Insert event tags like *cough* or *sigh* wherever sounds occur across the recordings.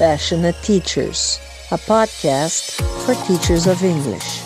Passionate Teachers, a podcast for teachers of English.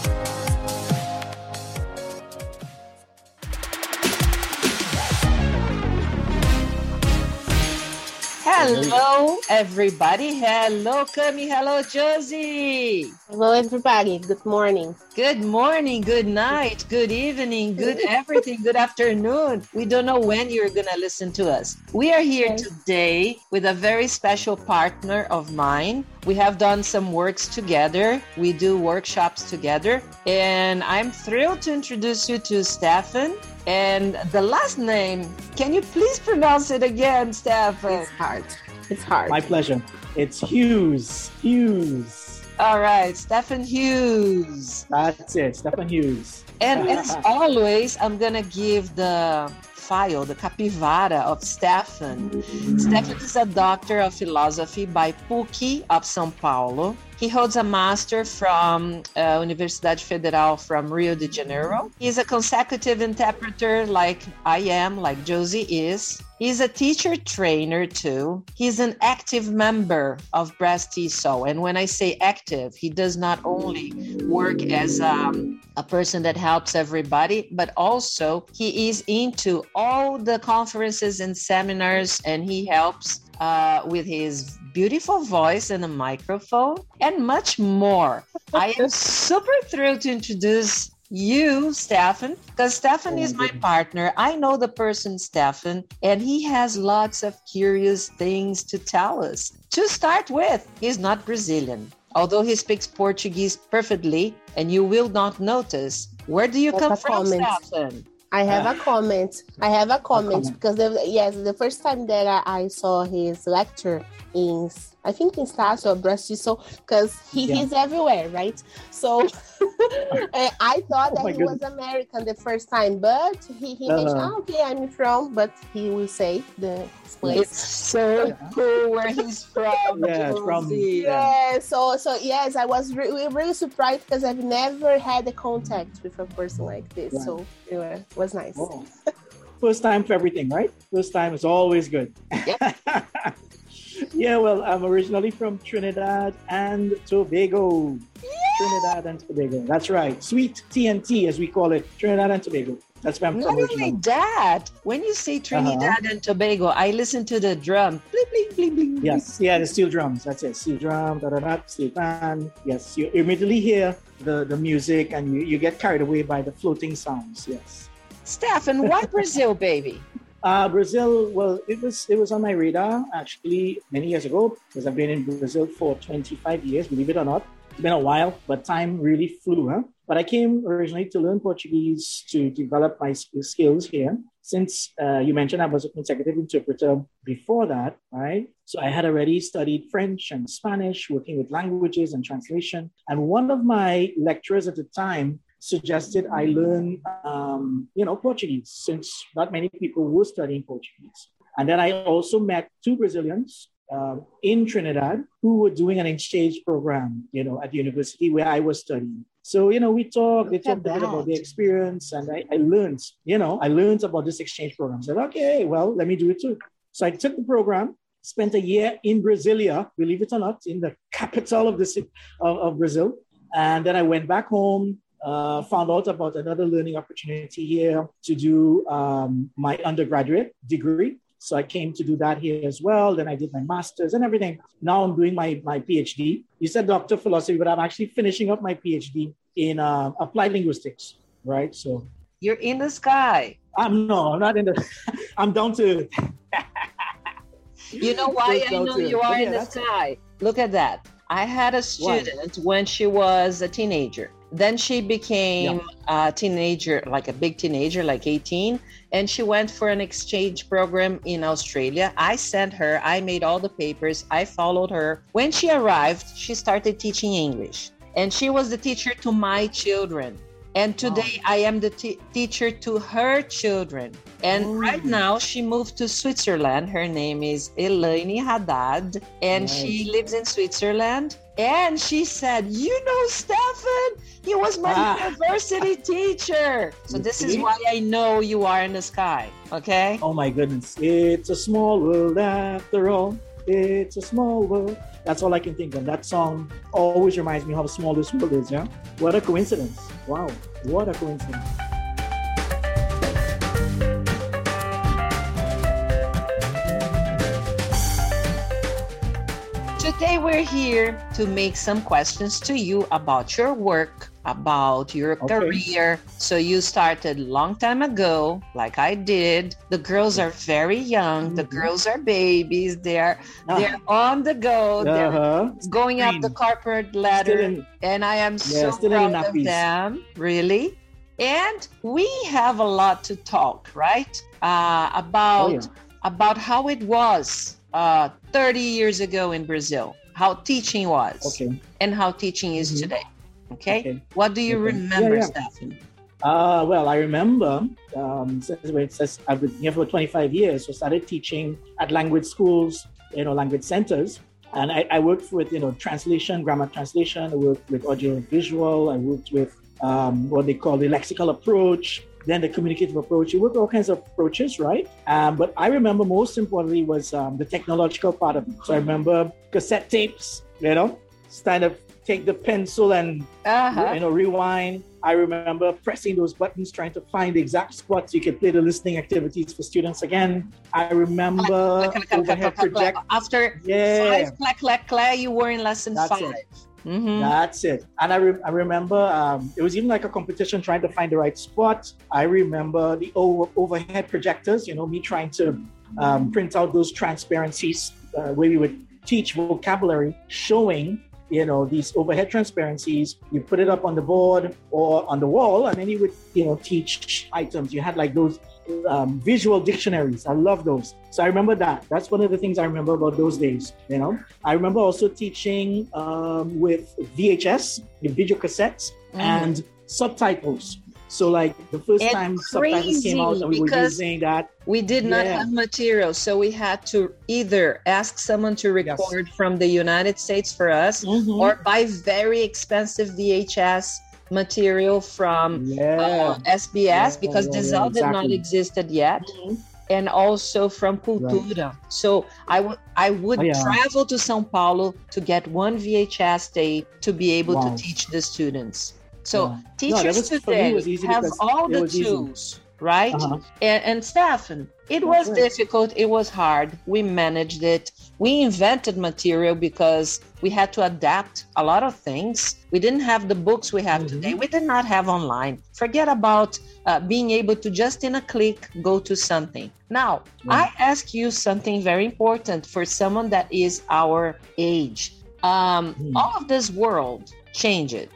Hello, everybody. Hello, Cami. Hello, Josie. Hello, everybody. Good morning. Good morning, good night, good evening, good *laughs* everything, good afternoon. We don't know when you're going to listen to us. We are here today with a very special partner of mine. We have done some works together. We do workshops together. And I'm thrilled to introduce you to Stefan. And the last name, can you please pronounce it again, Stefan? It's hard. It's hard. My pleasure. It's Hughes. Hughes. All right, Stefan Hughes. That's it, Stefan Hughes. And as *laughs* always, I'm going to give the file, the capivara of Stefan. Stefan is a doctor of philosophy by PUC of São Paulo. He holds a master from uh, Universidade Federal from Rio de Janeiro. He's a consecutive interpreter like I am, like Josie is. He's a teacher trainer too. He's an active member of BRAZ-TESOL. And when I say active, he does not only work as um, a person that helps everybody, but also he is into all the conferences and seminars and he helps uh, with his beautiful voice and a microphone and much more. I am *laughs* super thrilled to introduce you, Stefan, because Stefan is my partner. I know the person, Stefan, and he has lots of curious things to tell us. To start with, he's not Brazilian, although he speaks Portuguese perfectly, and you will not notice. Where do you That's come from, comment. Stefan? I have a comment. I have a comment comment. because the, yes, the first time that I, I saw his lecture in I think in Stas or BRAZ-TESOL because he, Yeah. he's everywhere, right? So *laughs* *laughs* eh, I thought Oh that my he was American the first time, but he, he mentioned, Uh-huh. "Ah, okay, I'm from, but he will say the place. It's so cool where he's from. Yeah, from- Josie. Yeah, so so yes, I was re- really, really surprised because I've never had a contact with a person like this. Right. So it wa- was nice. Oh. *laughs* First time for everything, right? First time is always good. *laughs* yeah, well, I'm originally from Trinidad and Tobago. Trinidad and Tobago. That's right. Sweet TNT, as we call it. Trinidad and Tobago. That's where I'm Not only that, when you say Trinidad and Tobago, I listen to the drum. Bling, bling, bling, bling. Yes, yeah, the steel drums. That's it. Steel drum, da da da, steel pan. Yes, you immediately hear the, the music and you, you get carried away by the floating sounds. Yes. Stefan, why *laughs* Brazil, baby? Uh, Brazil, well, it was it was on my radar actually many years ago because I've been in Brazil for 25 years, believe it or not. It's been a while, but time really flew, huh? But I came originally to learn Portuguese to develop my skills here. Since uh, you mentioned I was a consecutive interpreter before that, right? So I had already studied French and Spanish, working with languages and translation. And one of my lecturers at the time suggested I learn, um, you know, Portuguese, since not many people were studying Portuguese. And then I also met two Brazilians um, in Trinidad who were doing an exchange program, you know, at the university where I was studying. So, you know, we talked, they talked a bit about the experience, and I, I learned, you know, I learned about this exchange program. I said, okay, well, let me do it too. So I took the program, spent a year in Brasilia, believe it or not, in the capital of the of, of Brazil. And then I went back home, uh, found out about another learning opportunity here to do um, my undergraduate degree. So I came to do that here as well. Then I did my master's and everything. Now I'm doing my, my PhD. You said doctor of philosophy, but I'm actually finishing up my PhD in uh, applied linguistics, right? So You're in the sky. I'm no, I'm not in the, *laughs* I'm down to, You know why I know you are Yeah, in the that's it. sky? Look at that. I had a student when she was a teenager. Then she became a teenager, like a big teenager, like 18, and she went for an exchange program in Australia. I sent her, I made all the papers, I followed her. When she arrived, she started teaching English, and she was the teacher to my children. And today I am the t- teacher to her children. And right now she moved to Switzerland. Her name is Elaine Haddad, and she lives in Switzerland. And she said, You know, Stefan, he was my Ah. university *laughs* teacher. So this is why I know you are in the sky. Okay. oh my goodness, it's a small world after all. It's a small world. That's all I can think of. That song always reminds me how small this world is. Yeah. What a coincidence! Wow. What a coincidence. Today we're here to make some questions to you about your work, about your Okay. career. So you started long time ago, like I did. The girls are very young. The Mhm. girls are babies. They're Ah, they're on the go. They're uh-huh. going up the corporate ladder. in, and I am Yeah, so proud of them, really. And we have a lot to talk, right? Uh, about Oh, yeah. about how it was uh, 30 years ago in Brazil, how teaching was, okay. and how teaching is Mhm. today. Okay? Okay. What do you Okay. remember, Yeah, yeah. Stefan? Uh, well, I remember um, since, since I've been here for 25 years, so started teaching at language schools, you know, language centers. And I, I worked with, you know, translation, grammar translation. I worked with audio and visual. I worked with um, what they call the lexical approach, then the communicative approach. You work with all kinds of approaches, right? Um, but I remember most importantly was um, the technological part of it. So I remember cassette tapes, you know, stand up, take the pencil and Uh-huh. you know, rewind. I remember pressing those buttons, trying to find the exact spots you could play the listening activities for students again. I remember Clack, clack, clack, overhead clack, project. After Yeah, five clack, clack, clack, you were in lesson That's five. it. Mhm. that's it. And I, re- I remember um, it was even like a competition trying to find the right spot. I remember the over- overhead projectors, you know, me trying to um, print out those transparencies uh, where we would teach vocabulary showing you know these overhead transparencies you put it up on the board or on the wall and then you would you know teach items. You had like those um, visual dictionaries. I love those. So i remember that. That's one of the things i remember about those days you know. I remember also teaching um, with vhs the video cassettes Mm. and subtitles so like the first And time subtitles came out and we were using that We did not Yeah. have material, so we had to either ask someone to record from the United States for us or buy very expensive VHS material from yeah uh, SBS Yeah, because yeah, Disal yeah, did not exactly. existed yet. Mhm. And also from Cultura. So I would I would Oh, travel to São Paulo to get one VHS tape to be able to teach the students. So Yeah. teachers was- for me, it today have all the was easy. tools, right? Uh-huh. And, and Stefan, it That's was right. difficult. It was hard. We managed it. We invented material because we had to adapt a lot of things. We didn't have the books we have Mhm. today. We did not have online. Forget about uh, being able to just in a click go to something. Now, Yeah. I ask you something very important for someone that is our age. Um, Hmm. All of this world changed,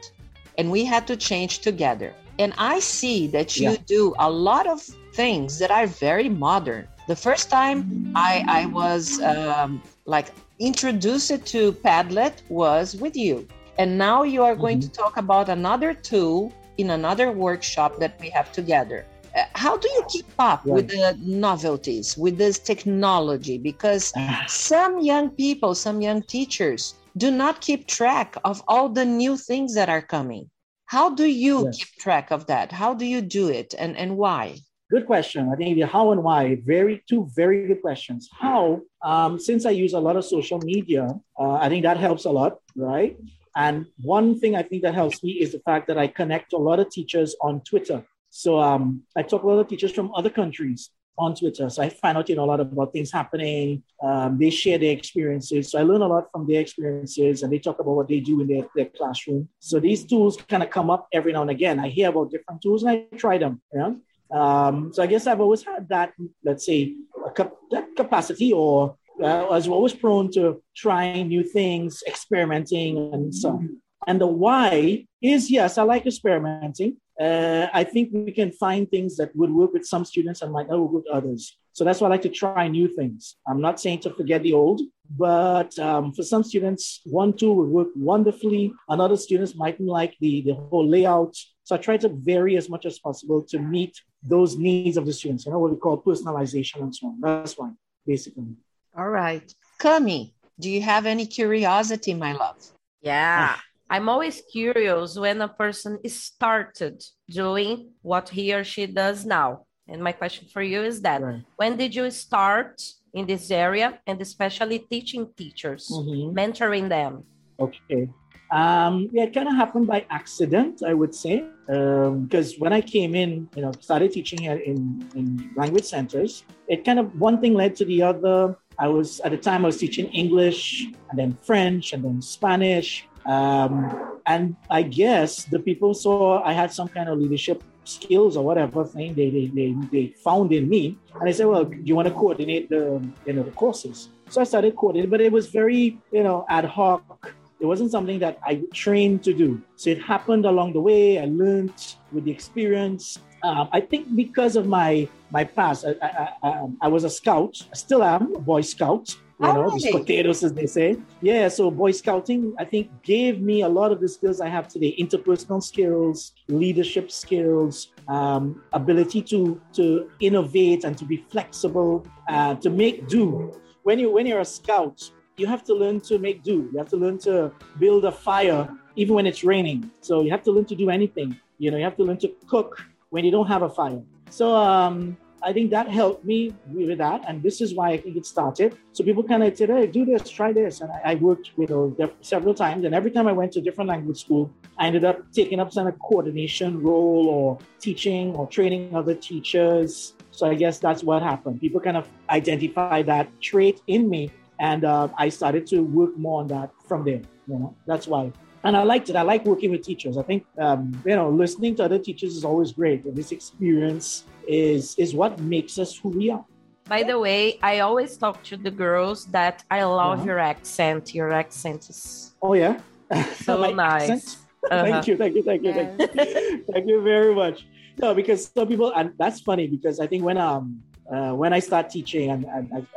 and we had to change together. And I see that you Yeah. do a lot of things that are very modern. The first time I, I was um, like introduced to Padlet was with you. And now you are going Mhm. to talk about another tool in another workshop that we have together. Uh, how do you keep up with the novelties, with this technology? Because Ah, some young people, some young teachers do not keep track of all the new things that are coming. How do you Yes. keep track of that? How do you do it and, and why? Good question. I think the how and why, very two very good questions. How, um, since I use a lot of social media, uh, I think that helps a lot, right? And one thing I think that helps me is the fact that I connect a lot of teachers on Twitter. So um, I talk to a lot of teachers from other countries on Twitter. So I find out you know a lot about things happening. Um, they share their experiences. So I learn a lot from their experiences and they talk about what they do in their, their classroom. So these tools kind of come up every now and again. I hear about different tools and I try them. Yeah. Um, so I guess I've always had that, let's say, cap- that capacity, or uh, I was always prone to trying new things, experimenting, and so. on. And the why is yes, I like experimenting. Uh, I think we can find things that would work with some students and might not work with others. So that's why I like to try new things. I'm not saying to forget the old, but um, for some students, one tool would work wonderfully. And other students mightn't like the, the whole layout. So I try to vary as much as possible to meet those needs of the students, you know, what we call personalization and so on. That's why, basically. All right. Cami, do you have any curiosity, my love? Yeah. I'm always curious when a person started doing what he or she does now. And my question for you is that Right. when did you start in this area and especially teaching teachers, Mhm. mentoring them? Okay. Um, yeah, it kind of happened by accident, I would say. Because when I came in, you know, started teaching here in, in language centers, it kind of one thing led to the other. I was at the time I was teaching English and then French and then Spanish. Um, and I guess the people saw I had some kind of leadership skills or whatever thing they, they, they, they found in me. And I said, well, do you want to coordinate the, you know, the courses? So I started coordinating, but it was very, you know, ad hoc. It wasn't something that I trained to do. So it happened along the way. I learned with the experience. Um, I think because of my my past, I, I, I, I was a scout. I still am a Boy Scout. You know, these potatoes, as they say. Yeah, so Boy Scouting, I think, gave me a lot of the skills I have today: interpersonal skills, leadership skills, um, ability to to innovate and to be flexible, uh, to make do. When you when you're a scout, you have to learn to make do. You have to learn to build a fire even when it's raining. So you have to learn to do anything. You know, you have to learn to cook when you don't have a fire. So um, I think that helped me with that, and this is why I think it started. So people kind of said, "Hey, do this, try this," and I, I worked with you know, several times. And every time I went to different language school, I ended up taking up some kind of coordination role or teaching or training other teachers. So I guess that's what happened. People kind of identify that trait in me, and uh, I started to work more on that from there. You know, that's why. And I liked it. I like working with teachers. I think um, you know, listening to other teachers is always great. And this experience is is what makes us who we are. By the way, I always talk to the girls that I love Yeah. your accent. Your accent is Oh yeah, so *laughs* nice. accent? *laughs* Uh-huh. Thank you, thank you, thank you, thank you, *laughs* thank you very much. No, because some people, and that's funny because I think when um uh, when I start teaching and, and, and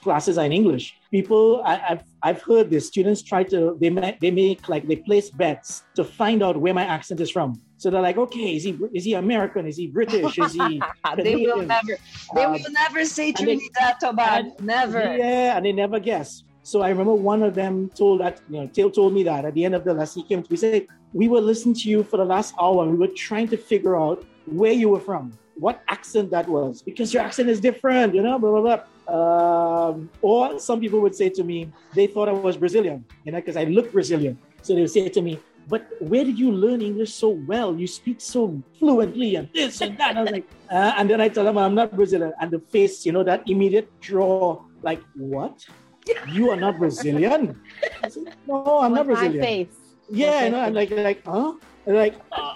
classes are in English, people I, I've I've heard this students try to they make they make like they place bets to find out where my accent is from. So they're like, okay, is he is he American? Is he British? Is he *laughs* they will never they Um, will never say Trinidad Tobago. Never. Yeah, and they never guess. So I remember one of them told that, you know, Tail told me that at the end of the lesson, he came to me said, We were listening to you for the last hour. We were trying to figure out where you were from, what accent that was, because your accent is different, you know, blah, blah, blah. Um, or some people would say to me, they thought I was Brazilian, you know, because I look Brazilian. So they would say to me, but where did you learn English so well? You speak so fluently and this and that. And I was like, uh, and then I tell them I'm not Brazilian. And the face, you know, that immediate draw, like, what? You are not Brazilian? Said, no, I'm not With my Brazilian. face. Yeah, you know, I'm like, like, huh? And like, uh,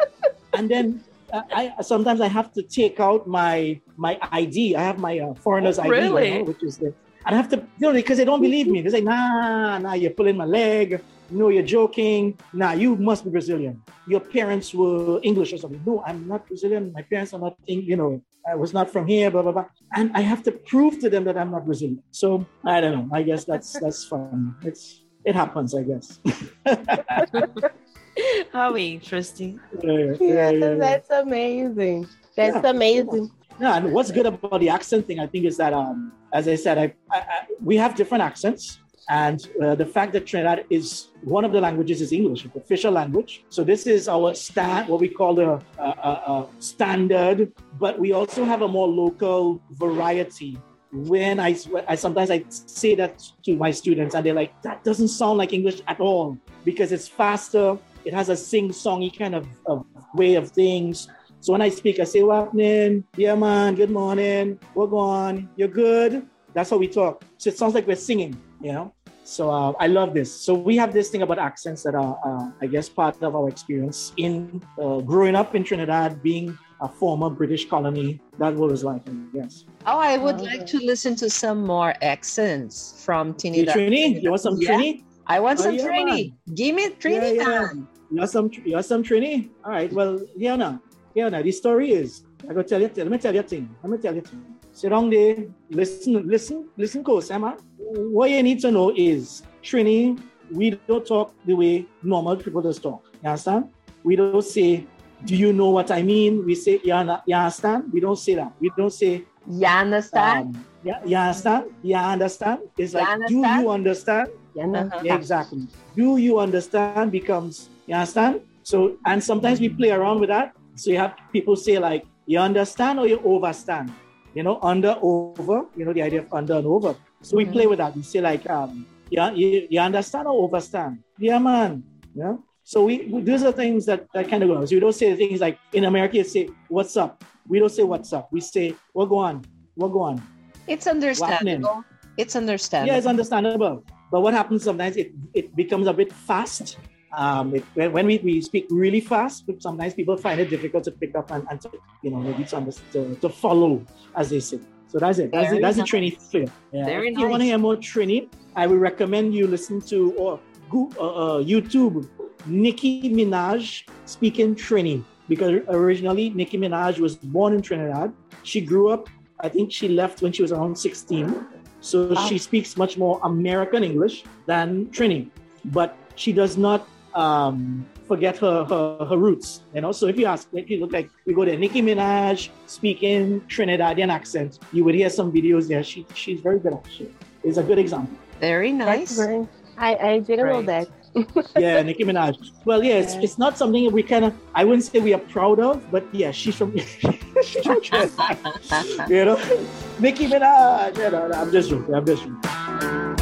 and then I sometimes I have to take out my my ID. I have my uh, foreigner's ID, you know, which is the. I have to, you know, because they don't believe me. They say, nah, nah, you're pulling my leg. No, you're joking. Nah, you must be Brazilian. Your parents were English or something. No, I'm not Brazilian. My parents are not, you know, I was not from here, blah, blah, blah. And I have to prove to them that I'm not Brazilian. So I don't know. I guess that's that's fun. It's it happens, I guess. *laughs* *laughs* How interesting. Yeah, yeah, Yeah, yeah, yeah. that's amazing. That's Yeah. amazing. Yeah, and what's good about the accent thing, I think, is that, um, as I said, I, I, I, we have different accents. And uh, the fact that Trinidad is one of the languages is English, it's official language. So this is our stand, what we call the uh, uh, uh, standard. But we also have a more local variety. When I, I sometimes I say that to my students, and they're like, "That doesn't sound like English at all," because it's faster. It has a sing-songy kind of, of way of things. So when I speak, I say, "What happening? Yeah, man. Good morning. We're going. You're good." That's how we talk. So it sounds like we're singing, you know. So uh, I love this. So we have this thing about accents that are, uh, I guess, part of our experience in uh, growing up in Trinidad, being a former British colony. That was like, yes. Oh, I would Oh. like to listen to some more accents from You Trinidad. Trini? You want some Yeah. Trini? I want Oh, some yeah, Trini. Give me Trini yeah. man. You want some? You want some Trini? All right. Well, here now. Here now. The story is. I go tell you. Let me tell you a thing. Let me tell you a thing. Sit down there. Listen. Listen. Listen close, man. What you need to know is Trini. We don't talk the way normal people just talk. You understand? We don't say, "Do you know what I mean?" We say, "You under- you understand?" We don't say that. We don't say, You understand? um, "Yeah, you understand?" You understand? It's You like, "Do understand? you understand?" Yeah, exactly. Do you understand becomes, you understand? So, and sometimes we play around with that. So you have people say like, you understand or you overstand? you know, under, over, you know, the idea of under and over. So we Mhm. play with that. We say like, um, yeah, you, you understand or overstand? Yeah, man. Yeah. So we, we those are things that, that kind of goes. We don't say things like in America, you say, what's up? We don't say what's up. We say, what go on? What go on? It's understandable. It's understandable. Yeah, it's understandable. But what happens sometimes it, it becomes a bit fast. Um, it, when, when we, we speak really fast, sometimes people find it difficult to pick up and, and to, you know, maybe to, to, to follow, as they say. So that's it. That's Very it. That's nice. the Trini. Yeah. Very if you want to hear more Trini, I will recommend you listen to or uh, uh, YouTube Nicki Minaj speaking Trini because originally Nicki Minaj was born in Trinidad. She grew up. I think she left when she was around 16. So Wow. she speaks much more American English than Trini, but she does not um, forget her, her her roots. You know, so if you ask, if you look like we go there, Nicki Minaj speaking Trinidadian accent, you would hear some videos there. She she's very good at it. It's a good example. Very nice. very. I, I didn't know Great. that. Yeah, Nicki Minaj. Well, yeah, it's, it's not something we kind of I wouldn't say we are proud of, but yeah, she's from *laughs* she's from Trinidad. you know, Nicki Minaj. You know, I'm just joking. I'm just joking.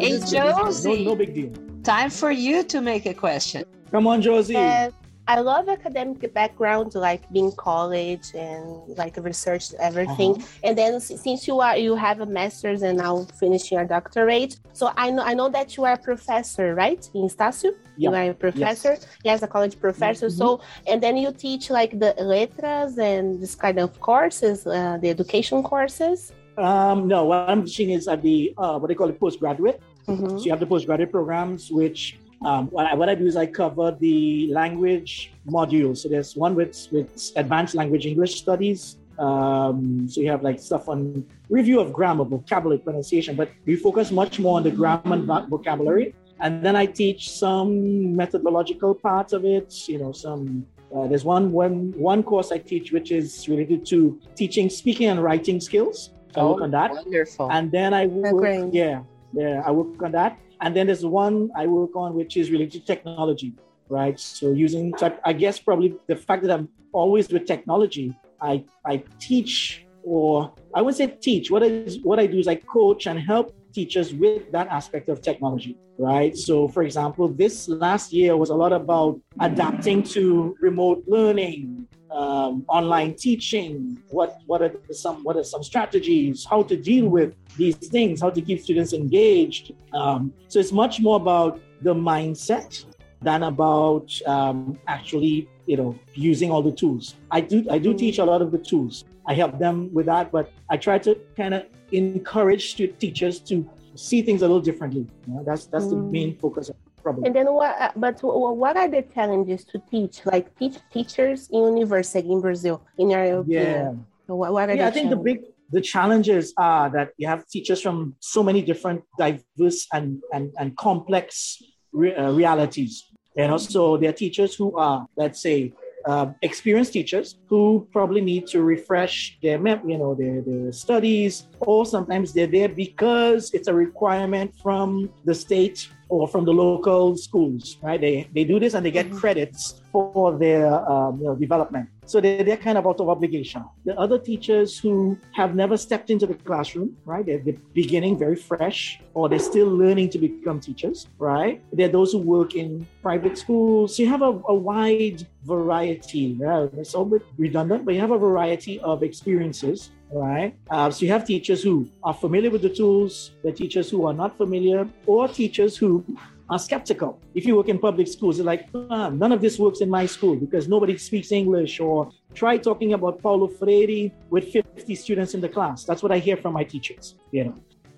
Hey, just kidding. No, Josie. no big deal. Time for you to make a question. Come on, Josie. Yes. I love academic background, like being college and like research everything. Uh-huh. And then since you are you have a master's and now finishing a doctorate, so I know I know that you are a professor, right? In Estácio, you are a professor. Yes, a college professor. So and then you teach like the letras and this kind of courses, uh, the education courses. Um, no, what I'm teaching is at the uh, what they call it postgraduate. Mhm. So you have the postgraduate programs, which um, what, I, what I do is I cover the language module. So there's one with with advanced language English studies. Um, so you have like stuff on review of grammar, vocabulary, pronunciation, but we focus much more on the grammar and vocabulary. And then I teach some methodological parts of it. You know, some uh, there's one one one course I teach which is related to teaching speaking and writing skills. So I work on that Wonderful. and then I work, great. yeah, yeah, I work on that. And then there's one I work on which is related to technology, right? So using, so I, I guess probably the fact that I'm always with technology, I I teach or I wouldn't say teach. What is what I do is I coach and help teachers with that aspect of technology, right? So, for example, this last year was a lot about adapting to remote learning, um, online teaching. What what are some what are some strategies? How to deal with these things? How to keep students engaged? Um, so it's much more about the mindset than about um, actually you know using all the tools. I do I do teach a lot of the tools. I help them with that, but I try to kind of encourage teachers to see things a little differently. You know, that's that's the Mm. main focus probably. And then what? uh, But what are the challenges to teach, like teach teachers in university in Brazil? In your yeah. opinion, what, what are yeah, I think the big the challenges are that you have teachers from so many different diverse and and, and complex re- uh, realities. You know, so there are teachers who are, let's say, uh, experienced teachers who probably need to refresh their, mem- you know, their, their studies, or sometimes they're there because it's a requirement from the state or from the local schools, right? They they do this and they get Mhm. credits for their um, you know, development. So they're, they're kind of out of obligation. The other teachers who have never stepped into the classroom, right? They're, they're beginning very fresh or they're still learning to become teachers, right? They're those who work in private schools. So you have a, a wide variety. Yeah? It's a bit redundant, but you have a variety of experiences right? Uh, so you have teachers who are familiar with the tools, the teachers who are not familiar, or teachers who are skeptical. If you work in public schools, they're like, ah, none of this works in my school because nobody speaks English, or try talking about Paulo Freire with 50 students in the class. That's what I hear from my teachers, you know.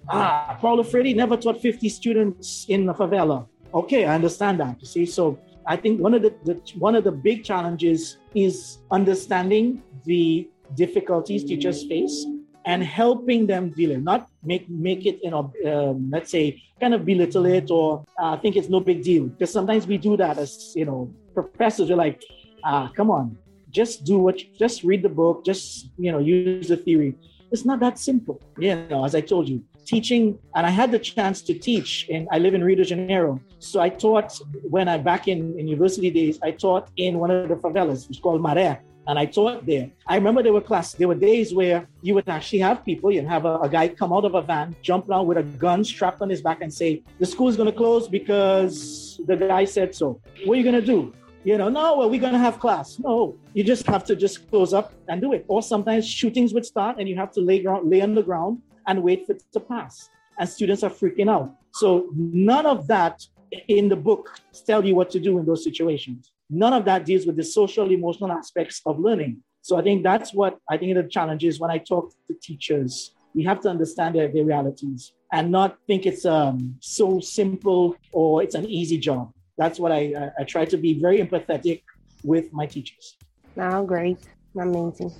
Ah, Paulo Freire never taught 50 students in the favela. Okay, I understand that. You see, so I think one of the, the one of the big challenges is understanding the difficulties teachers face and helping them deal it, not make make it you know um, let's say kind of belittle it or uh, think it's no big deal. Because sometimes we do that as you know professors. Are like ah come on. Just do what you, just read the book. Just you know use the theory. It's not that simple. You know as i told you teaching, and I had the chance to teach. And I live in Rio de Janeiro, so I taught when I back in, in university days. I taught in one of the favelas, which called Maré, and I taught there. I remember there were classes, there were days where you would actually have people, you'd have a, a guy come out of a van, jump out with a gun strapped on his back and say, the school's going to close because the guy said so. What are you going to do? You know, no, well, we're going to have class. No, you just have to just close up and do it. Or sometimes shootings would start and you have to lay, ground, lay on the ground and wait for it to pass. And students are freaking out. So none of that in the book tell you what to do in those situations. None of that deals with the social, emotional aspects of learning. So I think that's what I think the challenge is when I talk to teachers. We have to understand their, their realities and not think it's um, so simple or it's an easy job. That's what I, I, I try to be very empathetic with my teachers. Oh, great. Amazing.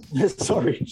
*laughs* sorry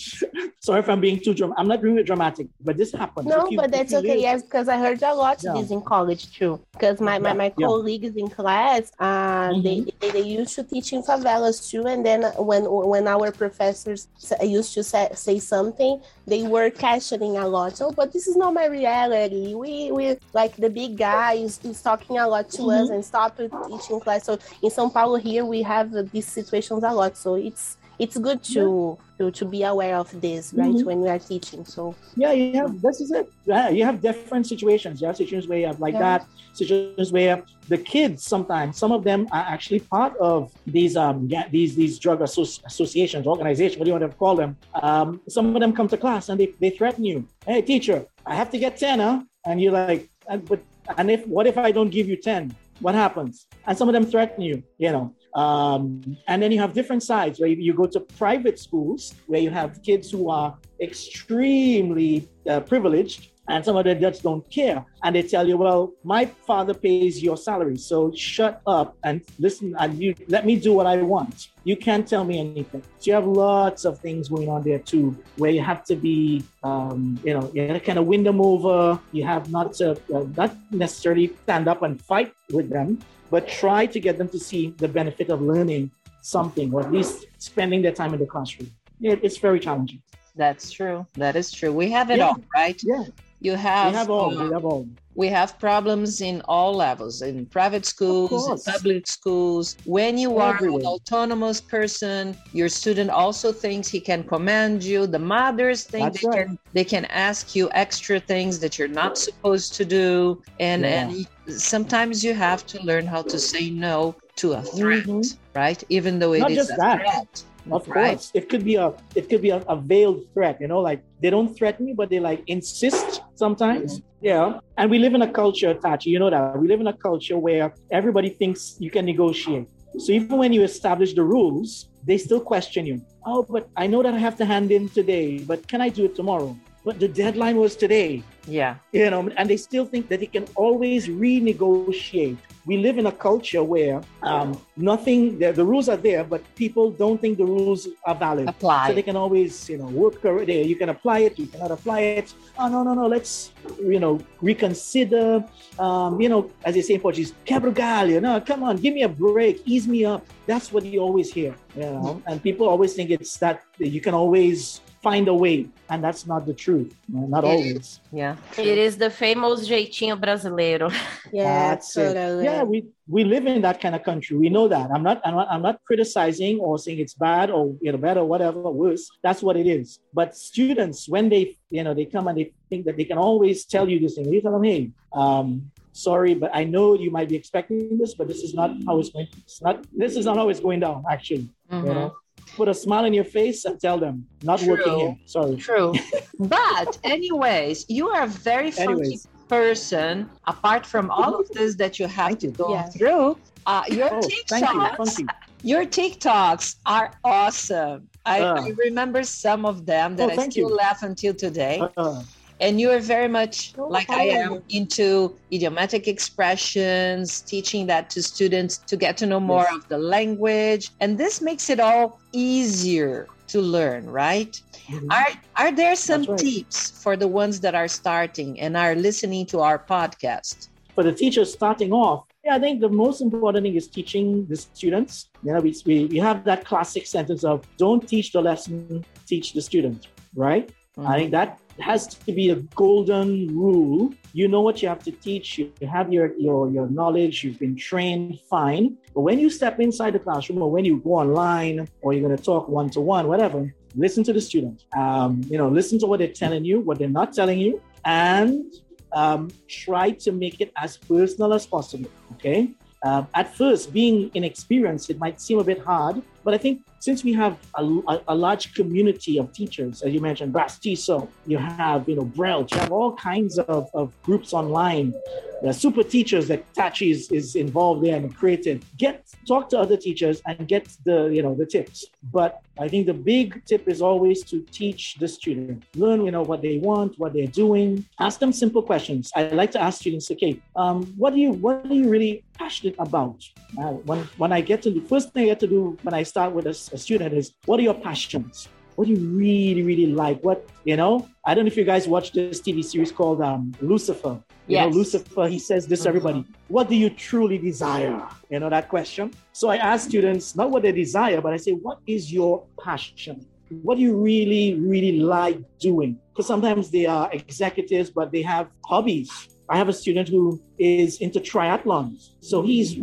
sorry if i'm being too dramatic i'm not really dramatic but this happened. no you, but that's okay live... yes because i heard a lot yeah. this in college too because my, my, my yeah. colleagues in class uh, mm-hmm. they, they, they used to teach in favelas too and then when when our professors used to say, say something they were questioning a lot so but this is not my reality we we like the big guy is, is talking a lot to mm-hmm. us and stop teaching class so in sao paulo here we have these situations a lot so it's it's good to yeah. to, to be aware of this right mm-hmm. when we are teaching so. Yeah you have this is it. Yeah you have different situations. You have situations where you have like yeah. that situations where the kids sometimes some of them are actually part of these um these these drug associ- associations organizations what do you want to call them. Um some of them come to class and they, they threaten you. Hey teacher i have to get 10 huh? And you're like but and if what if i don't give you 10 what happens? And some of them threaten you you know um, and then you have different sides where you go to private schools where you have kids who are extremely uh, privileged and some of them just don't care. And they tell you, well, my father pays your salary, so shut up and listen and you let me do what I want. You can't tell me anything. So you have lots of things going on there too, where you have to be, um, you know, you kind of win them over. You have not to, uh, not necessarily stand up and fight with them, but try to get them to see the benefit of learning something or at least spending their time in the classroom. It, it's very challenging. That's true. That is true. We have it yeah. all, right? Yeah. You have, we have all. Uh, we have all. We have problems in all levels, in private schools, in public schools. When you Everywhere. are an autonomous person, your student also thinks he can command you. The mothers think they right. can they can ask you extra things that you're not supposed to do, and yeah. and sometimes you have to learn how to say no to a threat, mm-hmm. right? Even though it not is a that. threat. Of right. course, it could be a it could be a, a, veiled threat. You know, like they don't threaten me, but they like insist sometimes. Mm-hmm. Yeah, and we live in a culture, Tachi. You know that we live in a culture where everybody thinks you can negotiate. So even when you establish the rules, they still question you. Oh, but I know that I have to hand in today, but can I do it tomorrow? But the deadline was today. Yeah. You know, and they still think that they can always renegotiate we live in a culture where um, nothing, the, the, rules are there, but people don't think the rules are valid. Apply. So they can always, you know, work there. You can apply it, you cannot apply it. Oh, no, no, no, let's, you know, reconsider. Um, you know, as they say in Portuguese, quebra galho. No, come on, give me a break, ease me up. That's what you always hear, you know. And people always think it's that you can always find a way and that's not the truth not always yeah it is the famous jeitinho brasileiro *laughs* yeah that's totally. yeah we we live in that kind of country we know that i'm not i'm not, I'm not criticizing or saying it's bad or you know bad or whatever worse that's what it is but students when they you know they come and they think that they can always tell you this thing you tell them hey um sorry, but I know you might be expecting this, but this is not how it's going. It's not. This is not how it's going down. Actually, mm-hmm. you know put a smile on your face and tell them not True. working here. Sorry. True. *laughs* but anyways, you are a very funky anyways. person. Apart from all of this that you have thank to go yes. through, uh, your oh, TikToks, you. *laughs* your TikToks are awesome. I, uh, I, remember some of them that oh, I still you. laugh until today. Uh, and you are very much oh, like I am into idiomatic expressions, teaching that to students to get to know more yes. of the language. And this makes it all easier to learn, right? Mm-hmm. Are, are there some right. tips for the ones that are starting and are listening to our podcast? For the teachers starting off, yeah, I think the most important thing is teaching the students. You know, we, we, we have that classic sentence of don't teach the lesson, teach the student, right? Mm-hmm. I think that has to be a golden rule. You know what you have to teach. You have your, your, your knowledge. You've been trained, fine. But when you step inside the classroom or when you go online or you're going to talk one to one, whatever, listen to the student. Um, you know, listen to what they're telling you, what they're not telling you, and um, try to make it as personal as possible. Okay. Um, at first, being inexperienced, it might seem a bit hard, but I think since we have a, a, a large community of teachers, as you mentioned, BRAZ-TESOL, you have, you know, Brelt, you have all kinds of, of groups online, the super teachers that Tachi is, is involved in and created. Get, talk to other teachers and get the, you know, the tips. But I think the big tip is always to teach the student, learn, you know, what they want, what they're doing. Ask them simple questions. I like to ask students, okay, um, what do you, what are you really passionate about? Uh, when, when I get to the first thing I get to do when I start with a, a student is, what are your passions? What do you really, really like? What, you know, I don't know if you guys watch this TV series called um, Lucifer. You Yes. know, Lucifer, he says this to everybody. What do you truly desire? You know, that question. So I ask students not what they desire, but I say, what is your passion? What do you really, really like doing? Because sometimes they are executives, but they have hobbies. I have a student who is into triathlons. So he's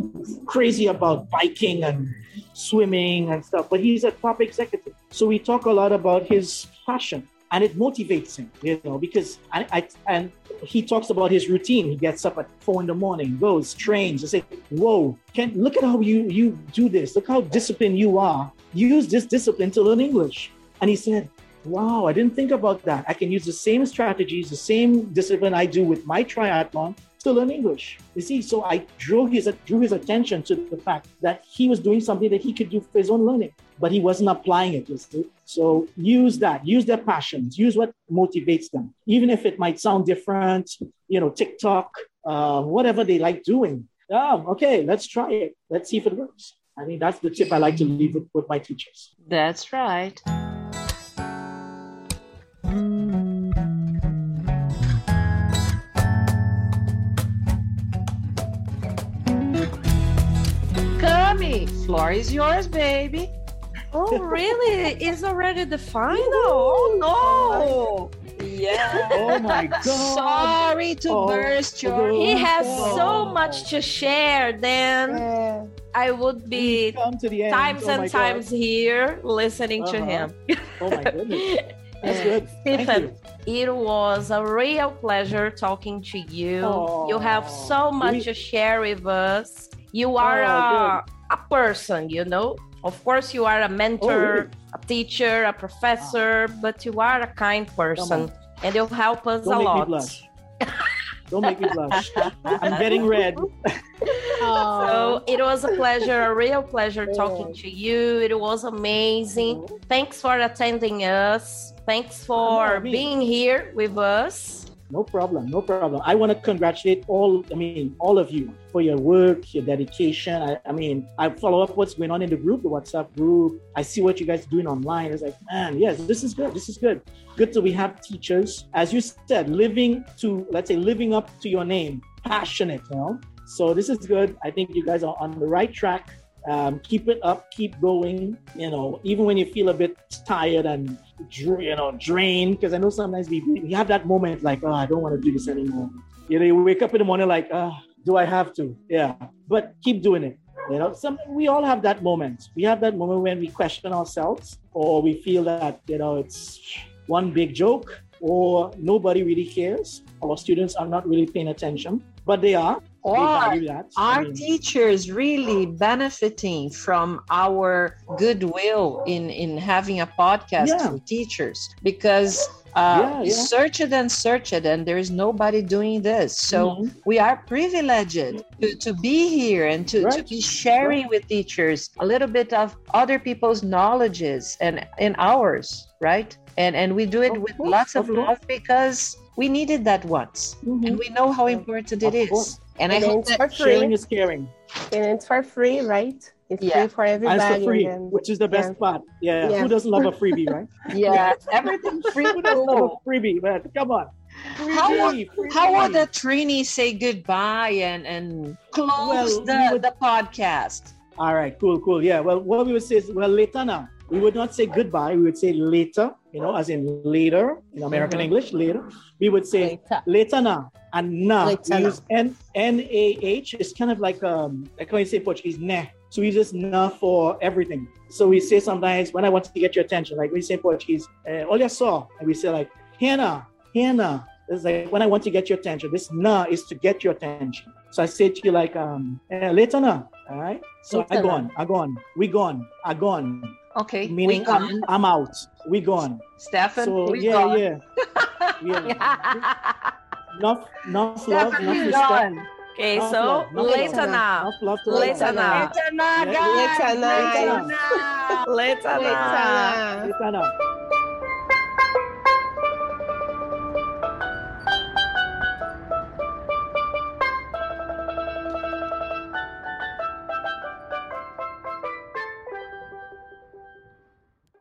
crazy about biking and swimming and stuff, but he's a top executive. So we talk a lot about his passion and it motivates him, you know, because I, I and he talks about his routine. He gets up at four in the morning, goes, trains. I say, whoa, can look at how you you do this. Look how disciplined you are. Use this discipline to learn English. And he said, Wow, I didn't think about that. I can use the same strategies, the same discipline I do with my triathlon to learn English. You see, so I drew his drew his attention to the fact that he was doing something that he could do for his own learning, but he wasn't applying it. So use that, use their passions, use what motivates them, even if it might sound different. You know, TikTok, uh, whatever they like doing. Oh, okay, let's try it. Let's see if it works. I think that's the tip I like to leave with, with my teachers. That's right. Floor is yours, baby. Oh, really? It's already the final? Oh, no. Yeah. Oh my *laughs* God. Sorry to Oh, burst your. oh, He has Oh. so much to share. Then Yeah. I would be come to the end. times Oh my and God. times here listening to Uh-huh. him. Oh my goodness. That's good. Thank Stephen, it was a real pleasure talking to you. you have so much We- to share with us. You are Oh, a, a person, you know. Of course, you are a mentor, Oh, a teacher, a professor, but you are a kind person and you help us Don't a make me lot. blush. Don't make me blush. *laughs* I'm getting red. So it was a pleasure, a real pleasure talking to you. It was amazing. Thanks for attending us. Thanks for being here with us. No problem. No problem. I want to congratulate all, I mean, all of you for your work, your dedication. I, I mean, I follow up what's going on in the group, the WhatsApp group. I see what you guys are doing online. It's like, man, yes, this is good. This is good. Good that we have teachers, as you said, living to, let's say, living up to your name, passionate, you know? So this is good. I think you guys are on the right track. Um, keep it up, keep going. You know, even when you feel a bit tired and you know drained, because I know sometimes we, we have that moment like, oh, I don't want to do this anymore. You know, you wake up in the morning like, oh, do I have to? Yeah, but keep doing it. You know, some we all have that moment. We have that moment when we question ourselves, or we feel that you know it's one big joke, or nobody really cares. Our students are not really paying attention, but they are. Or that. I are mean, teachers really benefiting from our goodwill in in having a podcast Yeah. for teachers because uh, Yeah, yeah. search it and search it and there is nobody doing this so Mhm. we are privileged to, to be here and to, to be sharing with teachers a little bit of other people's knowledges and and ours right and and we do it Of with course, lots of of course. love because we needed that once Mhm. and we know how important it Of is course. and i And hope that sharing is caring. And it's for free, right? It's Yeah. free for And everybody. it's for free, and then- which is the best yeah. part. Yeah. Yeah. Who doesn't love a freebie, *laughs* right? Yeah, *laughs* everything free. Who doesn't love a freebie, man? Come on. How Freebie, freebie. How would the trainee say goodbye and and close Well, the, we would- the podcast? All right, cool, cool. Yeah. Well, what we would say is, well, Letana, we would not say goodbye. We would say later, you know, as in later in American English, later. We would say Later. later na and na. Later We na. use N N A H. It's kind of like um like when you say in Portuguese ne. So we just na for everything. So we say sometimes when I want to get your attention, like we say in Portuguese, eh, olha só, and we say like Hannah, Hannah. It's like when I want to get your attention. This na is to get your attention. So I say to you like um eh, later na. All right. So I Later na. gone, I gone, we gone, I gone. Okay. Meaning I'm, I'm out. We gone. Stefan, So we yeah, gone. yeah, *laughs* yeah. Enough, enough love, Stefan, enough respect. gone. Okay, Enough so love, enough later love. now. Enough